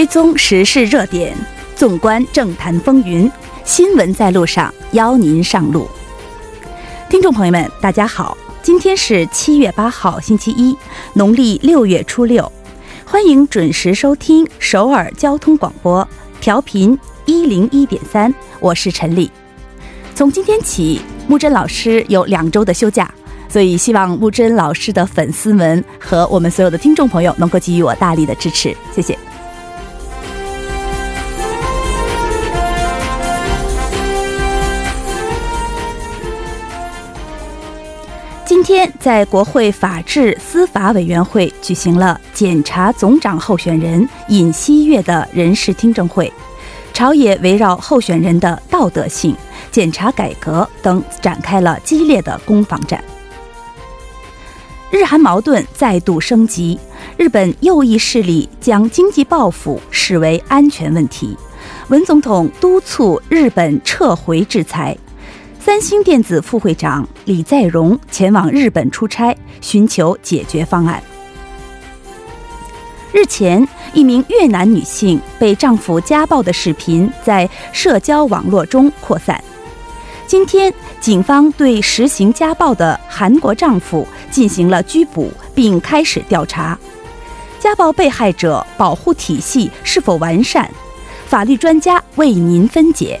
追踪时事热点，纵观政坛风云，新闻在路上，邀您上路。听众朋友们，大家好，今天是七月八号，星期一，农历六月初六，欢迎准时收听首尔交通广播，调频一零一点三，我是陈丽。从今天起，木真老师有两周的休假，所以希望木真老师的粉丝们和我们所有的听众朋友能够给予我大力的支持，谢谢。今天，在国会法制司法委员会举行了检察总长候选人尹锡悦的人事听证会，朝野围绕候选人的道德性、检察改革等展开了激烈的攻防战。日韩矛盾再度升级，日本右翼势力将经济报复视为安全问题，文总统督促日本撤回制裁。三星电子副会长李在镕前往日本出差，寻求解决方案。日前，一名越南女性被丈夫家暴的视频在社交网络中扩散。今天，警方对实行家暴的韩国丈夫进行了拘捕，并开始调查。家暴被害者保护体系是否完善？法律专家为您分解。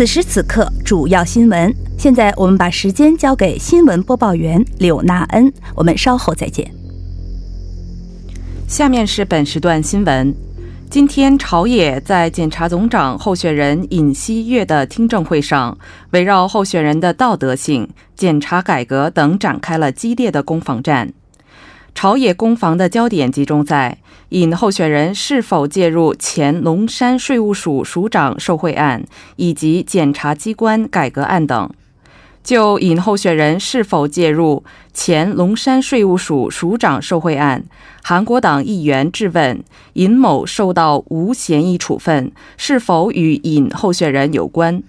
此时此刻，主要新闻。现在我们把时间交给新闻播报员柳娜恩，我们稍后再见。下面是本时段新闻。今天朝野在检察总长候选人尹锡悦的听证会上，围绕候选人的道德性、检察改革等展开了激烈的攻防战。朝野攻防的焦点集中在尹候选人是否介入前龙山税务署署长受贿案以及检察机关改革案等。就尹候选人是否介入前龙山税务署署长受贿案，韩国党议员质问尹某受到无嫌疑处分是否与尹候选人有关。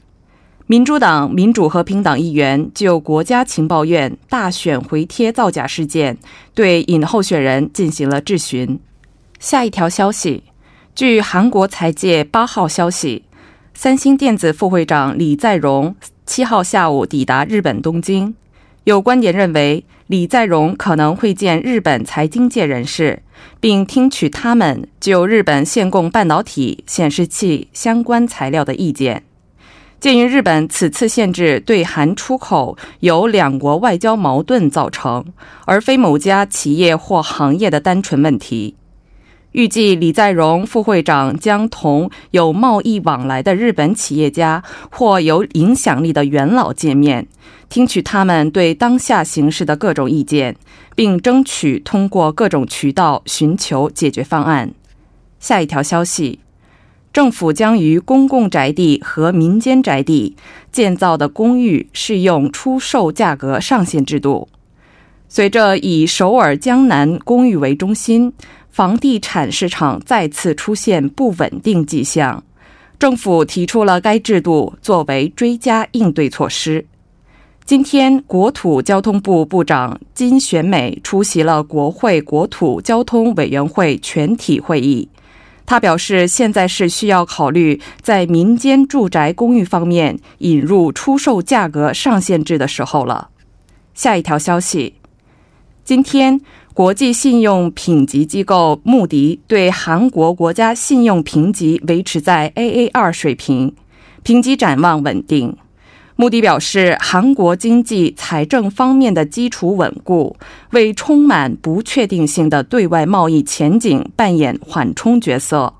民主党民主和平党议员就国家情报院大选回贴造假事件，对尹候选人进行了质询。下一条消息，据韩国财界八号消息，三星电子副会长李在镕七号下午抵达日本东京。有观点认为，李在镕可能会见日本财经界人士，并听取他们就日本限供半导体、显示器相关材料的意见。鉴于日本此次限制对韩出口由两国外交矛盾造成，而非某家企业或行业的单纯问题，预计李在镕副会长将同有贸易往来的日本企业家或有影响力的元老见面，听取他们对当下形势的各种意见，并争取通过各种渠道寻求解决方案。下一条消息。政府将于公共宅地和民间宅地建造的公寓适用出售价格上限制度。随着以首尔江南公寓为中心，房地产市场再次出现不稳定迹象，政府提出了该制度作为追加应对措施。今天，国土交通部部长金选美出席了国会国土交通委员会全体会议。他表示，现在是需要考虑在民间住宅公寓方面引入出售价格上限制的时候了。下一条消息，今天，国际信用评级机构穆迪对韩国国家信用评级维持在 AA 二水平，评级展望稳定。穆迪表示，韩国经济财政方面的基础稳固，为充满不确定性的对外贸易前景扮演缓冲角色。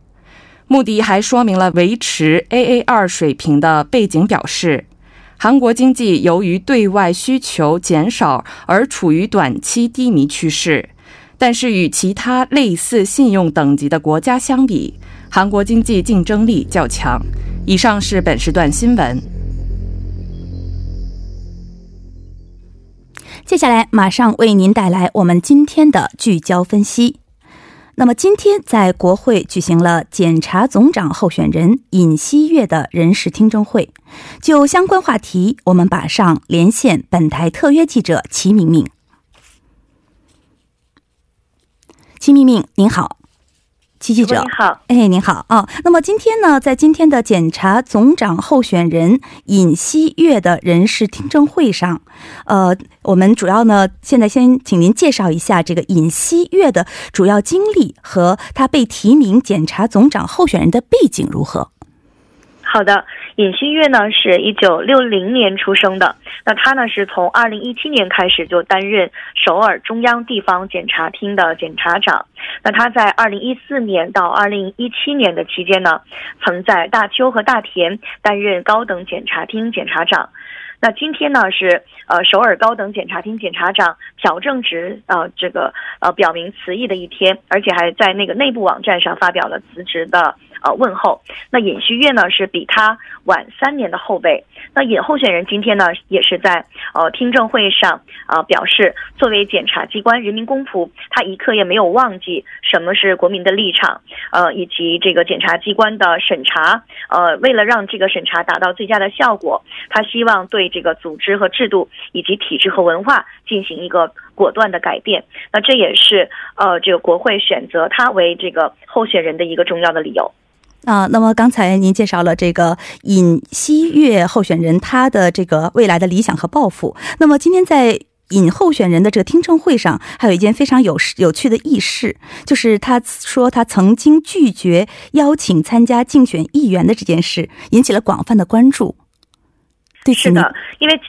穆迪还说明了维持 AA2 水平的背景，表示，韩国经济由于对外需求减少而处于短期低迷趋势，但是与其他类似信用等级的国家相比，韩国经济竞争力较强。以上是本时段新闻。接下来马上为您带来我们今天的聚焦分析。那么今天在国会举行了检察总长候选人尹锡悦的人事听证会，就相关话题，我们马上连线本台特约记者齐明明。齐明明，您好。齐记者，你好，哎，您好啊。那么今天呢，在今天的检察总长候选人尹锡悦的人事听证会上，呃，我们主要呢，现在先请您介绍一下这个尹锡悦的主要经历和他被提名检察总长候选人的背景如何。好的，尹锡悦呢是一九六零年出生的。那他呢是从二零一七年开始就担任首尔中央地方检察厅的检察长。那他在二零一四年到二零一七年的期间呢，曾在大邱和大田担任高等检察厅检察长。那今天呢是呃首尔高等检察厅检察长朴正直呃这个呃表明辞意的一天，而且还在那个内部网站上发表了辞职的。呃，问候。那尹锡悦呢是比他晚三年的后辈。那尹候选人今天呢也是在呃听证会上啊表示，作为检察机关人民公仆，他一刻也没有忘记什么是国民的立场，呃以及这个检察机关的审查。呃，为了让这个审查达到最佳的效果，他希望对这个组织和制度以及体制和文化进行一个果断的改变。那这也是呃这个国会选择他为这个候选人的一个重要的理由。啊，那么刚才您介绍了这个尹锡悦候选人他的这个未来的理想和抱负。那么今天在尹候选人的这个听证会上，还有一件非常有有趣的轶事，就是他说他曾经拒绝邀请参加竞选议员的这件事，引起了广泛的关注。对是的，因为。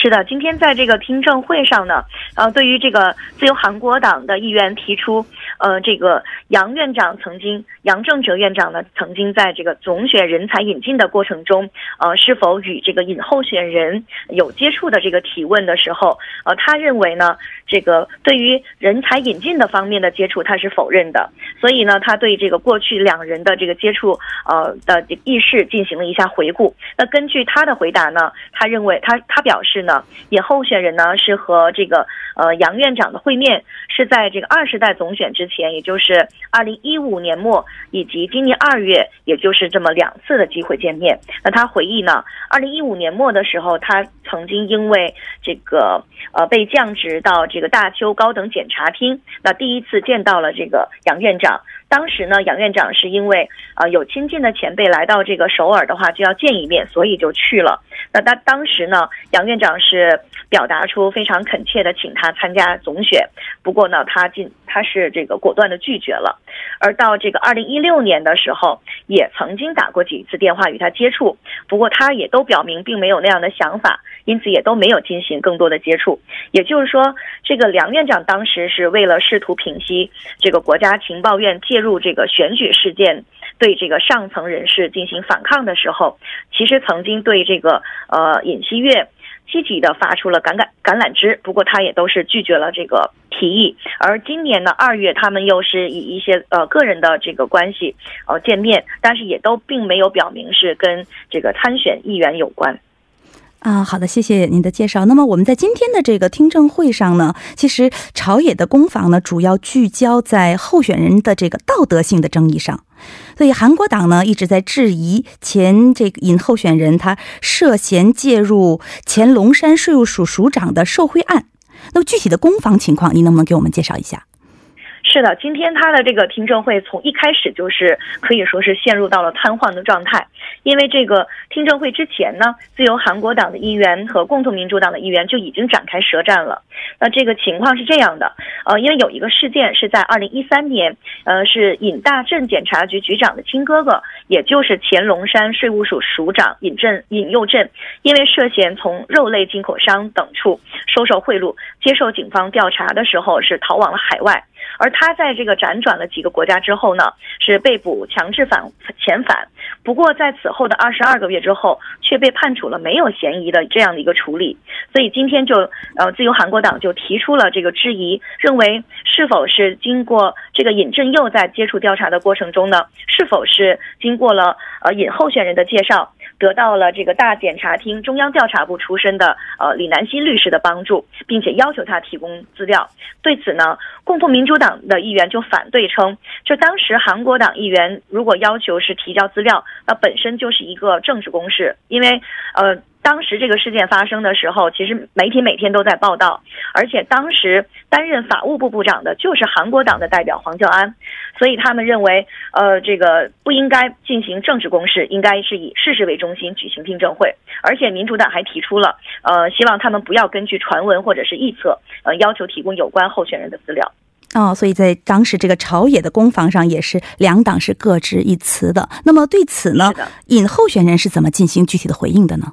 是的，今天在这个听证会上呢，呃，对于这个自由韩国党的议员提出，呃，这个杨院长曾经，杨正哲院长呢，曾经在这个总选人才引进的过程中，呃，是否与这个尹候选人有接触的这个提问的时候，呃，他认为呢，这个对于人才引进的方面的接触他是否认的，所以呢，他对这个过去两人的这个接触，呃的议事进行了一下回顾。那根据他的回答呢，他认为他他表示。呢，也候选人呢是和这个呃杨院长的会面是在这个二十代总选之前，也就是二零一五年末以及今年二月，也就是这么两次的机会见面。那他回忆呢，二零一五年末的时候，他曾经因为这个呃被降职到这个大邱高等检察厅，那第一次见到了这个杨院长。当时呢，杨院长是因为啊有亲近的前辈来到这个首尔的话，就要见一面，所以就去了。那他当时呢，杨院长是表达出非常恳切的请他参加总选，不过呢，他进他是这个果断的拒绝了。而到这个二零一六年的时候，也曾经打过几次电话与他接触，不过他也都表明并没有那样的想法，因此也都没有进行更多的接触。也就是说，这个梁院长当时是为了试图平息这个国家情报院介入这个选举事件，对这个上层人士进行反抗的时候，其实曾经对这个呃尹锡悦积极的发出了橄榄橄榄枝，不过他也都是拒绝了这个提议。而今年呢二月，他们又是以一些呃个人的这个关系呃见面，但是也都并没有表明是跟这个参选议员有关。啊，好的，谢谢您的介绍。那么我们在今天的这个听证会上呢，其实朝野的攻防呢，主要聚焦在候选人的这个道德性的争议上。所以韩国党呢一直在质疑前这个尹候选人他涉嫌介入前龙山税务署署长的受贿案。那么具体的攻防情况，您能不能给我们介绍一下？是的，今天他的这个听证会从一开始就是可以说是陷入到了瘫痪的状态。因为这个听证会之前呢，自由韩国党的议员和共同民主党的议员就已经展开舌战了。那这个情况是这样的，呃，因为有一个事件是在二零一三年，呃，是尹大镇检察局局长的亲哥哥，也就是乾隆山税务署署长尹正尹佑镇，因为涉嫌从肉类进口商等处收受贿赂，接受警方调查的时候是逃往了海外。而他在这个辗转了几个国家之后呢，是被捕强制返遣返。不过在此后的二十二个月之后，却被判处了没有嫌疑的这样的一个处理。所以今天就呃，自由韩国党就提出了这个质疑，认为是否是经过这个尹正佑在接触调查的过程中呢，是否是经过了呃尹候选人的介绍。得到了这个大检察厅中央调查部出身的呃李南新律师的帮助，并且要求他提供资料。对此呢，共同民主党的议员就反对称，就当时韩国党议员如果要求是提交资料，那本身就是一个政治攻势，因为呃。当时这个事件发生的时候，其实媒体每天都在报道，而且当时担任法务部部长的就是韩国党的代表黄教安，所以他们认为，呃，这个不应该进行政治攻势，应该是以事实为中心举行听证会。而且民主党还提出了，呃，希望他们不要根据传闻或者是臆测，呃，要求提供有关候选人的资料。哦，所以在当时这个朝野的攻防上，也是两党是各执一词的。那么对此呢，尹候选人是怎么进行具体的回应的呢？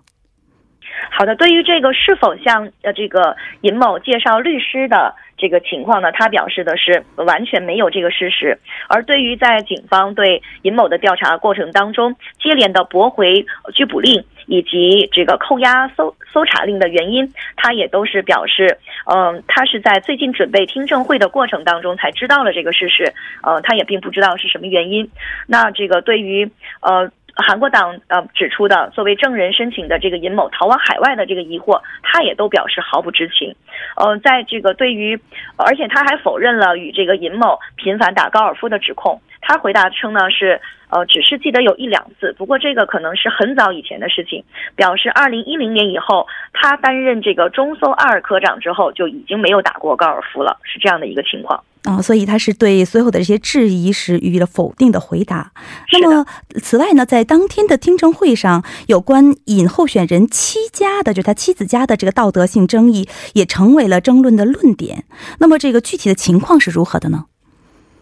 好的，对于这个是否向呃这个尹某介绍律师的这个情况呢，他表示的是完全没有这个事实。而对于在警方对尹某的调查过程当中接连的驳回拘捕令以及这个扣押搜搜查令的原因，他也都是表示，嗯，他是在最近准备听证会的过程当中才知道了这个事实，呃，他也并不知道是什么原因。那这个对于呃。韩国党呃指出的作为证人申请的这个尹某逃往海外的这个疑惑，他也都表示毫不知情。呃，在这个对于，而且他还否认了与这个尹某频繁打高尔夫的指控。他回答称呢是呃只是记得有一两次，不过这个可能是很早以前的事情。表示二零一零年以后，他担任这个中搜二科长之后就已经没有打过高尔夫了，是这样的一个情况。啊，所以他是对所有的这些质疑是予以了否定的回答。那么，此外呢，在当天的听证会上，有关尹候选人妻家的，就他妻子家的这个道德性争议，也成为了争论的论点。那么，这个具体的情况是如何的呢？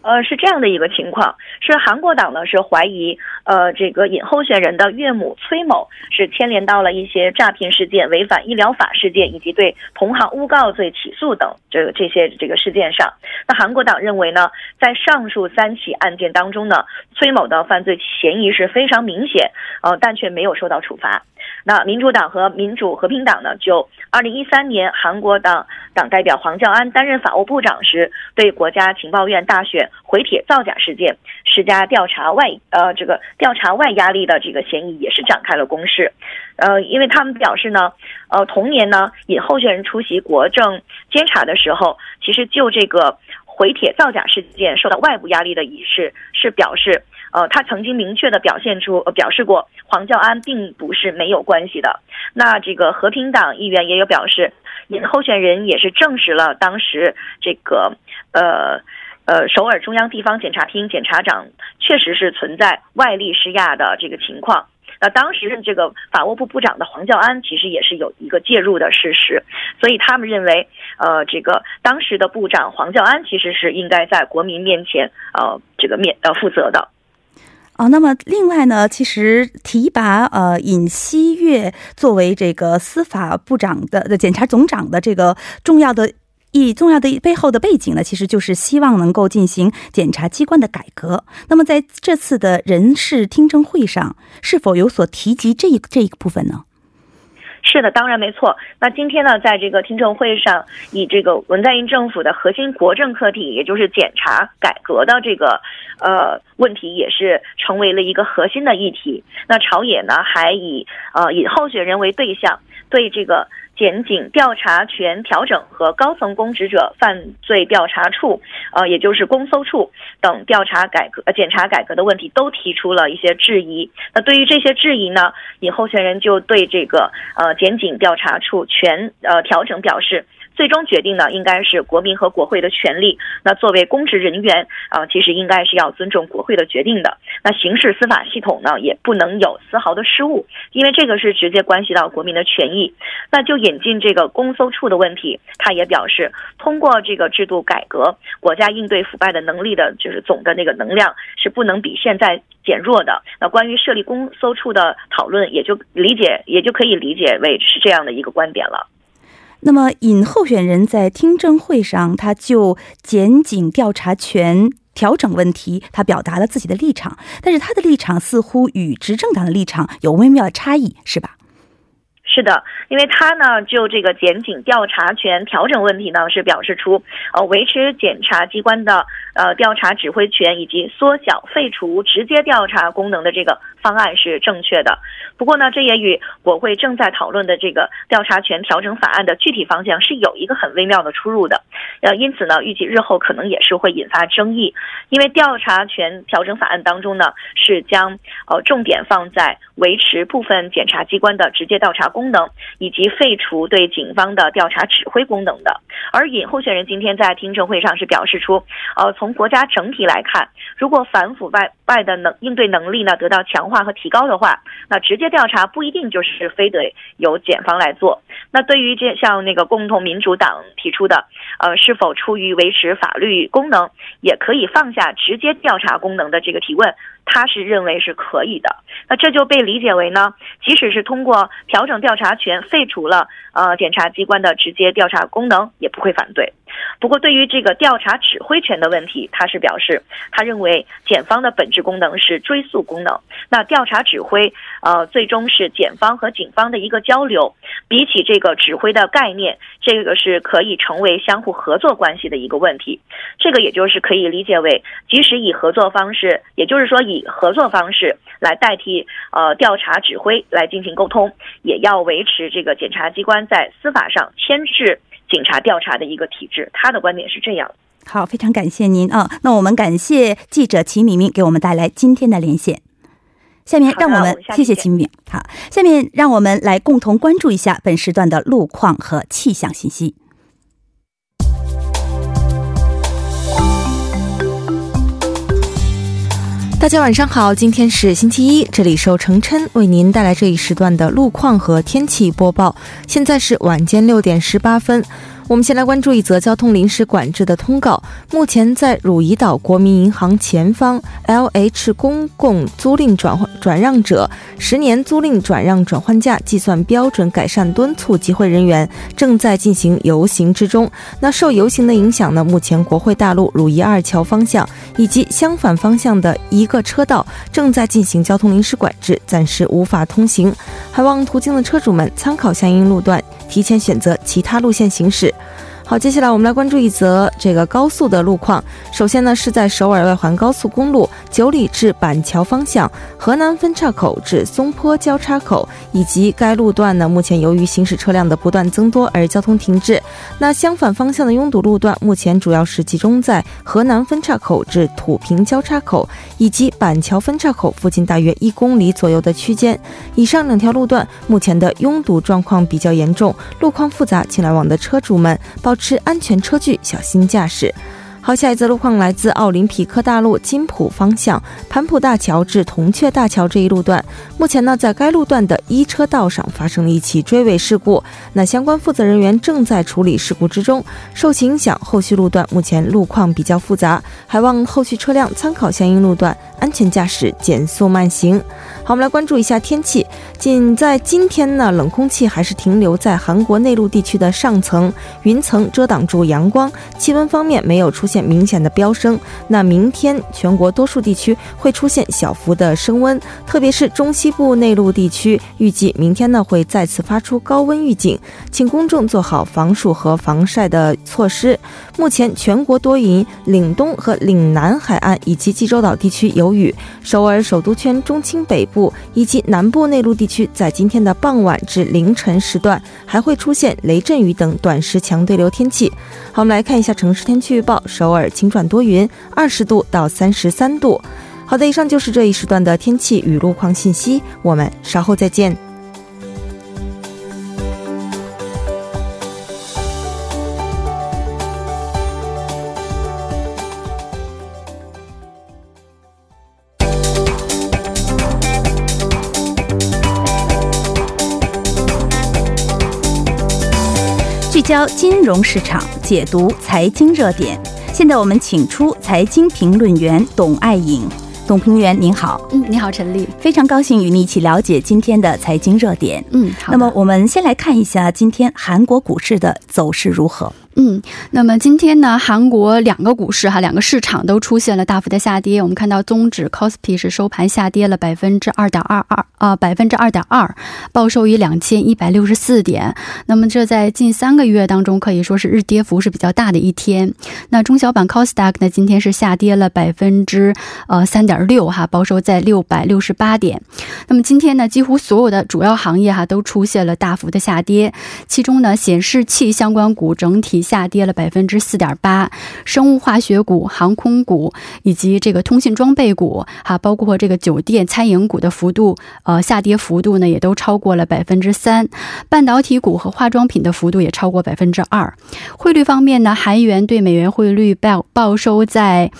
呃，是这样的一个情况，是韩国党呢是怀疑，呃，这个尹候选人的岳母崔某是牵连到了一些诈骗事件、违反医疗法事件以及对同行诬告罪起诉等这个这些这个事件上。那韩国党认为呢，在上述三起案件当中呢，崔某的犯罪嫌疑是非常明显，呃，但却没有受到处罚。那民主党和民主和平党呢，就二零一三年韩国党党代表黄教安担任法务部长时，对国家情报院大选回帖造假事件施加调查外呃这个调查外压力的这个嫌疑，也是展开了攻势。呃，因为他们表示呢，呃，同年呢，尹候选人出席国政监察的时候，其实就这个回帖造假事件受到外部压力的仪式是表示。呃，他曾经明确的表现出，呃，表示过黄教安并不是没有关系的。那这个和平党议员也有表示，尹候选人也是证实了当时这个，呃，呃，首尔中央地方检察厅检察长确实是存在外力施压的这个情况。那当时任这个法务部部长的黄教安其实也是有一个介入的事实，所以他们认为，呃，这个当时的部长黄教安其实是应该在国民面前，呃，这个面呃负责的。哦，那么另外呢，其实提拔呃尹锡悦作为这个司法部长的的检察总长的这个重要的一重要的背后的背景呢，其实就是希望能够进行检察机关的改革。那么在这次的人事听证会上，是否有所提及这一这一部分呢？是的，当然没错。那今天呢，在这个听证会上，以这个文在寅政府的核心国政课题，也就是检察改革的这个呃问题，也是成为了一个核心的议题。那朝野呢，还以呃以候选人为对象，对这个。检警调查权调整和高层公职者犯罪调查处，呃，也就是公搜处等调查改革、检查改革的问题，都提出了一些质疑。那对于这些质疑呢，你候选人就对这个呃检警调查处权呃调整表示，最终决定呢，应该是国民和国会的权利。那作为公职人员啊，其实应该是要尊重国会的决定的。那刑事司法系统呢，也不能有丝毫的失误，因为这个是直接关系到国民的权益。那就引进这个公搜处的问题，他也表示，通过这个制度改革，国家应对腐败的能力的，就是总的那个能量是不能比现在减弱的。那关于设立公搜处的讨论，也就理解，也就可以理解为是这样的一个观点了。那么，尹候选人在听证会上，他就检警调查权调整问题，他表达了自己的立场，但是他的立场似乎与执政党的立场有微妙的差异，是吧？是的，因为他呢，就这个检警调查权调整问题呢，是表示出，呃，维持检察机关的呃调查指挥权以及缩小废除直接调查功能的这个方案是正确的。不过呢，这也与国会正在讨论的这个调查权调整法案的具体方向是有一个很微妙的出入的。呃，因此呢，预计日后可能也是会引发争议，因为调查权调整法案当中呢，是将呃重点放在维持部分检察机关的直接调查功。能以及废除对警方的调查指挥功能的，而尹候选人今天在听证会上是表示出，呃，从国家整体来看，如果反腐败外的能应对能力呢得到强化和提高的话，那直接调查不一定就是非得由检方来做。那对于这像那个共同民主党提出的，呃，是否出于维持法律功能，也可以放下直接调查功能的这个提问。他是认为是可以的，那这就被理解为呢，即使是通过调整调查权废除了呃检察机关的直接调查功能，也不会反对。不过对于这个调查指挥权的问题，他是表示，他认为检方的本质功能是追诉功能，那调查指挥呃最终是检方和警方的一个交流，比起这个指挥的概念，这个是可以成为相互合作关系的一个问题。这个也就是可以理解为，即使以合作方式，也就是说以以合作方式来代替呃调查指挥来进行沟通，也要维持这个检察机关在司法上牵制警察调查的一个体制。他的观点是这样。好，非常感谢您啊。那我们感谢记者齐敏敏给我们带来今天的连线。下面让我们谢谢齐敏敏。好，下面让我们来共同关注一下本时段的路况和气象信息。大家晚上好，今天是星期一，这里是程琛为您带来这一时段的路况和天气播报。现在是晚间六点十八分。我们先来关注一则交通临时管制的通告。目前在汝矣岛国民银行前方，LH 公共租赁转换转让者十年租赁转让转换价计算标准改善敦促集会人员正在进行游行之中。那受游行的影响呢？目前国会大路鲁伊二桥方向以及相反方向的一个车道正在进行交通临时管制，暂时无法通行。还望途经的车主们参考相应路段，提前选择其他路线行驶。好，接下来我们来关注一则这个高速的路况。首先呢，是在首尔外环高速公路九里至板桥方向，河南分岔口至松坡交叉口，以及该路段呢，目前由于行驶车辆的不断增多而交通停滞。那相反方向的拥堵路段，目前主要是集中在河南分岔口至土平交叉口，以及板桥分岔口附近大约一公里左右的区间。以上两条路段目前的拥堵状况比较严重，路况复杂，请来往的车主们保。是安全车距，小心驾驶。好，下一则路况来自奥林匹克大路金浦方向盘浦大桥至铜雀大桥这一路段。目前呢，在该路段的一车道上发生了一起追尾事故，那相关负责人员正在处理事故之中。受其影响，后续路段目前路况比较复杂，还望后续车辆参考相应路段，安全驾驶，减速慢行。好，我们来关注一下天气。仅在今天呢，冷空气还是停留在韩国内陆地区的上层，云层遮挡住阳光，气温方面没有出现。现明显的飙升，那明天全国多数地区会出现小幅的升温，特别是中西部内陆地区，预计明天呢会再次发出高温预警，请公众做好防暑和防晒的措施。目前全国多云，岭东和岭南海岸以及济州岛地区有雨，首尔首都圈中青北部以及南部内陆地区在今天的傍晚至凌晨时段还会出现雷阵雨等短时强对流天气。好，我们来看一下城市天气预报。首偶尔晴转多云二十度到三十三度。好的以上就是这一时段的天气与路况信息我们稍后再见。聚焦金融市场解读财经热点。现在我们请出财经评论员董爱颖。董评论员您好，嗯，你好，陈丽，非常高兴与你一起了解今天的财经热点。嗯，好。那么我们先来看一下今天韩国股市的走势如何。嗯，那么今天呢，韩国两个股市哈，两个市场都出现了大幅的下跌。我们看到综指 c o s p i 是收盘下跌了百分之二点二二啊，百分之二点二，报收于两千一百六十四点。那么这在近三个月当中可以说是日跌幅是比较大的一天。那中小板 c o s d a q 呢，今天是下跌了百分之呃三点六哈，报收在六百六十八点。那么今天呢，几乎所有的主要行业哈都出现了大幅的下跌，其中呢，显示器相关股整体。下跌了百分之四点八，生物化学股、航空股以及这个通信装备股，哈，包括这个酒店、餐饮股的幅度，呃，下跌幅度呢，也都超过了百分之三。半导体股和化妆品的幅度也超过百分之二。汇率方面呢，韩元对美元汇率报报收在，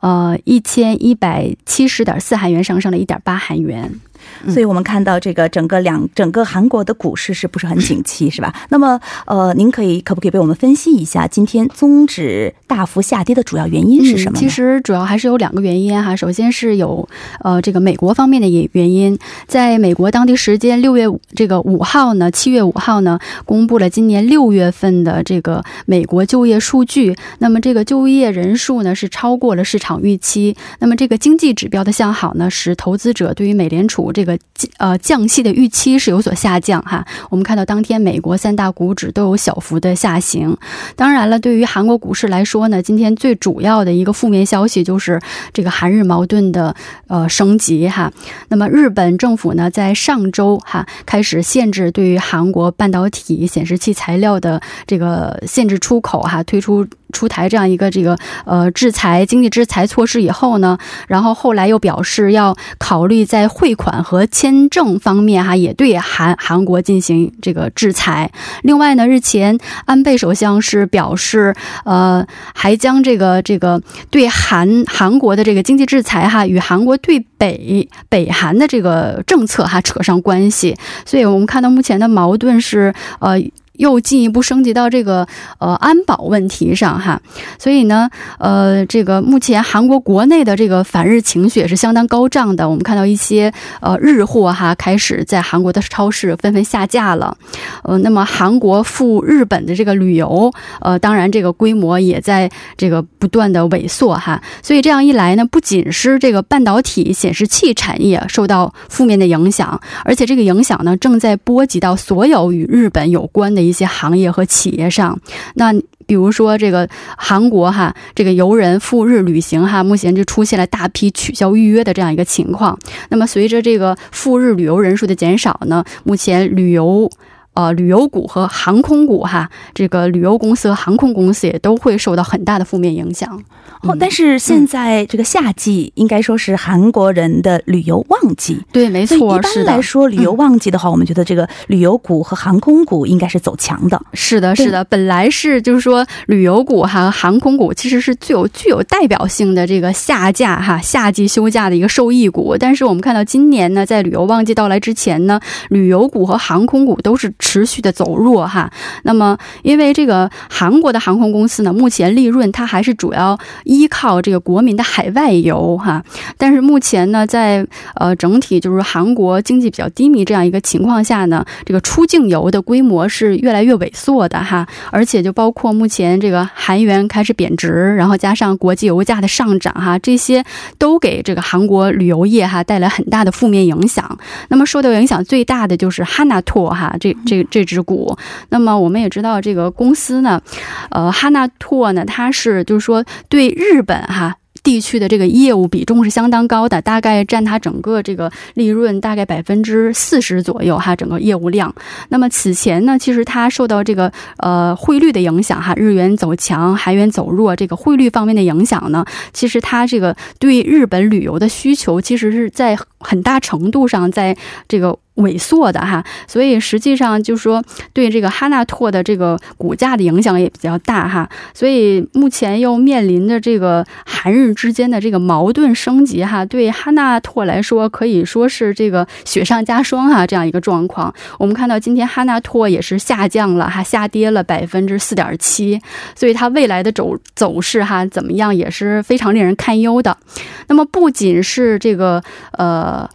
呃，一千一百七十点四韩元，上升了一点八韩元。所以我们看到这个整个两整个韩国的股市是不是很景气，是吧？那么，呃，您可以可不可以为我们分析一下今天综指大幅下跌的主要原因是什么？其实主要还是有两个原因哈。首先是有呃这个美国方面的原因，在美国当地时间六月这个五号呢，七月五号呢，公布了今年六月份的这个美国就业数据。那么这个就业人数呢是超过了市场预期。那么这个经济指标的向好呢，使投资者对于美联储这个个呃降息的预期是有所下降哈，我们看到当天美国三大股指都有小幅的下行。当然了，对于韩国股市来说呢，今天最主要的一个负面消息就是这个韩日矛盾的呃升级哈。那么日本政府呢，在上周哈开始限制对于韩国半导体显示器材料的这个限制出口哈，推出。出台这样一个这个呃制裁经济制裁措施以后呢，然后后来又表示要考虑在汇款和签证方面哈，也对韩韩国进行这个制裁。另外呢，日前安倍首相是表示，呃，还将这个这个对韩韩国的这个经济制裁哈，与韩国对北北韩的这个政策哈扯上关系。所以我们看到目前的矛盾是呃。又进一步升级到这个呃安保问题上哈，所以呢，呃，这个目前韩国国内的这个反日情绪也是相当高涨的。我们看到一些呃日货哈开始在韩国的超市纷纷下架了，呃，那么韩国赴日本的这个旅游，呃，当然这个规模也在这个不断的萎缩哈。所以这样一来呢，不仅是这个半导体显示器产业受到负面的影响，而且这个影响呢正在波及到所有与日本有关的。一些行业和企业上，那比如说这个韩国哈，这个游人赴日旅行哈，目前就出现了大批取消预约的这样一个情况。那么随着这个赴日旅游人数的减少呢，目前旅游。呃，旅游股和航空股哈，这个旅游公司和航空公司也都会受到很大的负面影响。哦，但是现在这个夏季应该说是韩国人的旅游旺季，对，没错。一般来说，旅游旺季的话，我们觉得这个旅游股和航空股应该是走强的。是的，是的。本来是就是说，旅游股哈、航空股其实是具有具有代表性的这个夏假哈、夏季休假的一个受益股。但是我们看到今年呢，在旅游旺季到来之前呢，旅游股和航空股都是。持续的走弱哈，那么因为这个韩国的航空公司呢，目前利润它还是主要依靠这个国民的海外游哈，但是目前呢，在呃整体就是韩国经济比较低迷这样一个情况下呢，这个出境游的规模是越来越萎缩的哈，而且就包括目前这个韩元开始贬值，然后加上国际油价的上涨哈，这些都给这个韩国旅游业哈带来很大的负面影响。那么受到影响最大的就是哈纳托哈这这。这只股，那么我们也知道这个公司呢，呃，哈纳拓呢，它是就是说对日本哈。地区的这个业务比重是相当高的，大概占它整个这个利润大概百分之四十左右哈，整个业务量。那么此前呢，其实它受到这个呃汇率的影响哈，日元走强，韩元走弱，这个汇率方面的影响呢，其实它这个对日本旅游的需求其实是在很大程度上在这个。萎缩的哈，所以实际上就是说对这个哈纳拓的这个股价的影响也比较大哈，所以目前又面临着这个韩日之间的这个矛盾升级哈，对哈纳拓来说可以说是这个雪上加霜哈，这样一个状况。我们看到今天哈纳拓也是下降了哈，下跌了百分之四点七，所以它未来的走走势哈怎么样也是非常令人堪忧的。那么不仅是这个呃。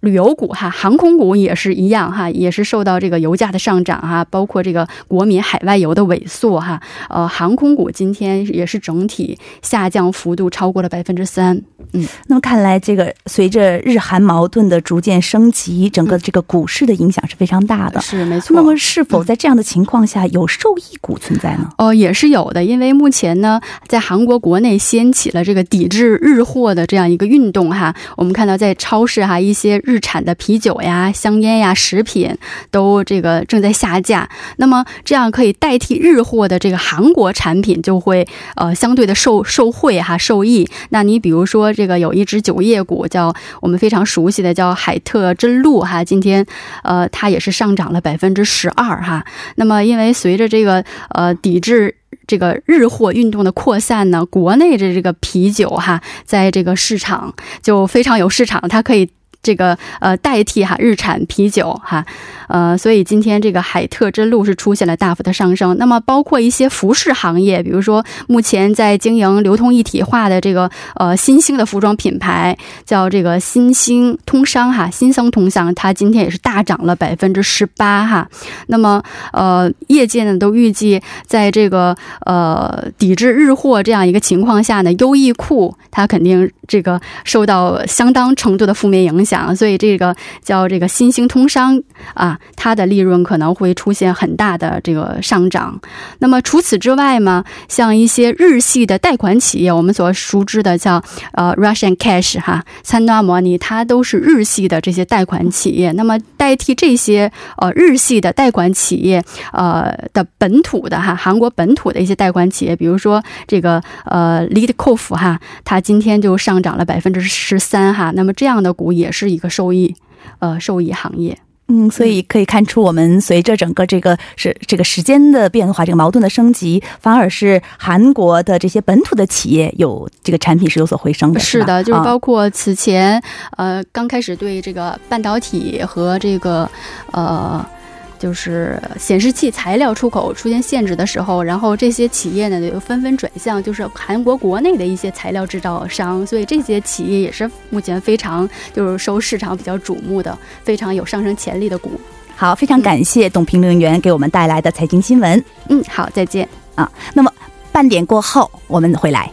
旅游股哈，航空股也是一样哈，也是受到这个油价的上涨哈，包括这个国民海外游的萎缩哈，呃，航空股今天也是整体下降幅度超过了百分之三。嗯，那么看来这个随着日韩矛盾的逐渐升级，整个这个股市的影响是非常大的。是没错。那么是否在这样的情况下有受益股存在呢？哦，也是有的，因为目前呢，在韩国国内掀起了这个抵制日货的这样一个运动哈。我们看到在超市哈一些日产的啤酒呀、香烟呀、食品都这个正在下架，那么这样可以代替日货的这个韩国产品就会呃相对的受受惠哈受益。那你比如说这个有一只酒业股叫我们非常熟悉的叫海特真露哈，今天呃它也是上涨了百分之十二哈。那么因为随着这个呃抵制这个日货运动的扩散呢，国内的这个啤酒哈在这个市场就非常有市场，它可以。这个呃代替哈日产啤酒哈，呃，所以今天这个海特真露是出现了大幅的上升。那么包括一些服饰行业，比如说目前在经营流通一体化的这个呃新兴的服装品牌，叫这个新兴通商哈，新生通商，它今天也是大涨了百分之十八哈。那么呃，业界呢都预计，在这个呃抵制日货这样一个情况下呢，优衣库它肯定这个受到相当程度的负面影响。所以这个叫这个新兴通商啊，它的利润可能会出现很大的这个上涨。那么除此之外嘛，像一些日系的贷款企业，我们所熟知的叫呃 Russian Cash 哈，三多摩尼，它都是日系的这些贷款企业。那么代替这些呃日系的贷款企业呃的本土的哈，韩国本土的一些贷款企业，比如说这个呃 l e a d c o f 哈，它今天就上涨了百分之十三哈。那么这样的股也是。是一个受益，呃，受益行业。嗯，所以可以看出，我们随着整个这个是这个时间的变化，这个矛盾的升级，反而是韩国的这些本土的企业有这个产品是有所回升的。是的，就是包括此前，呃，刚开始对这个半导体和这个，呃。就是显示器材料出口出现限制的时候，然后这些企业呢就纷纷转向，就是韩国国内的一些材料制造商，所以这些企业也是目前非常就是受市场比较瞩目的，非常有上升潜力的股。好，非常感谢董评论员给我们带来的财经新闻。嗯，好，再见啊。那么半点过后我们回来。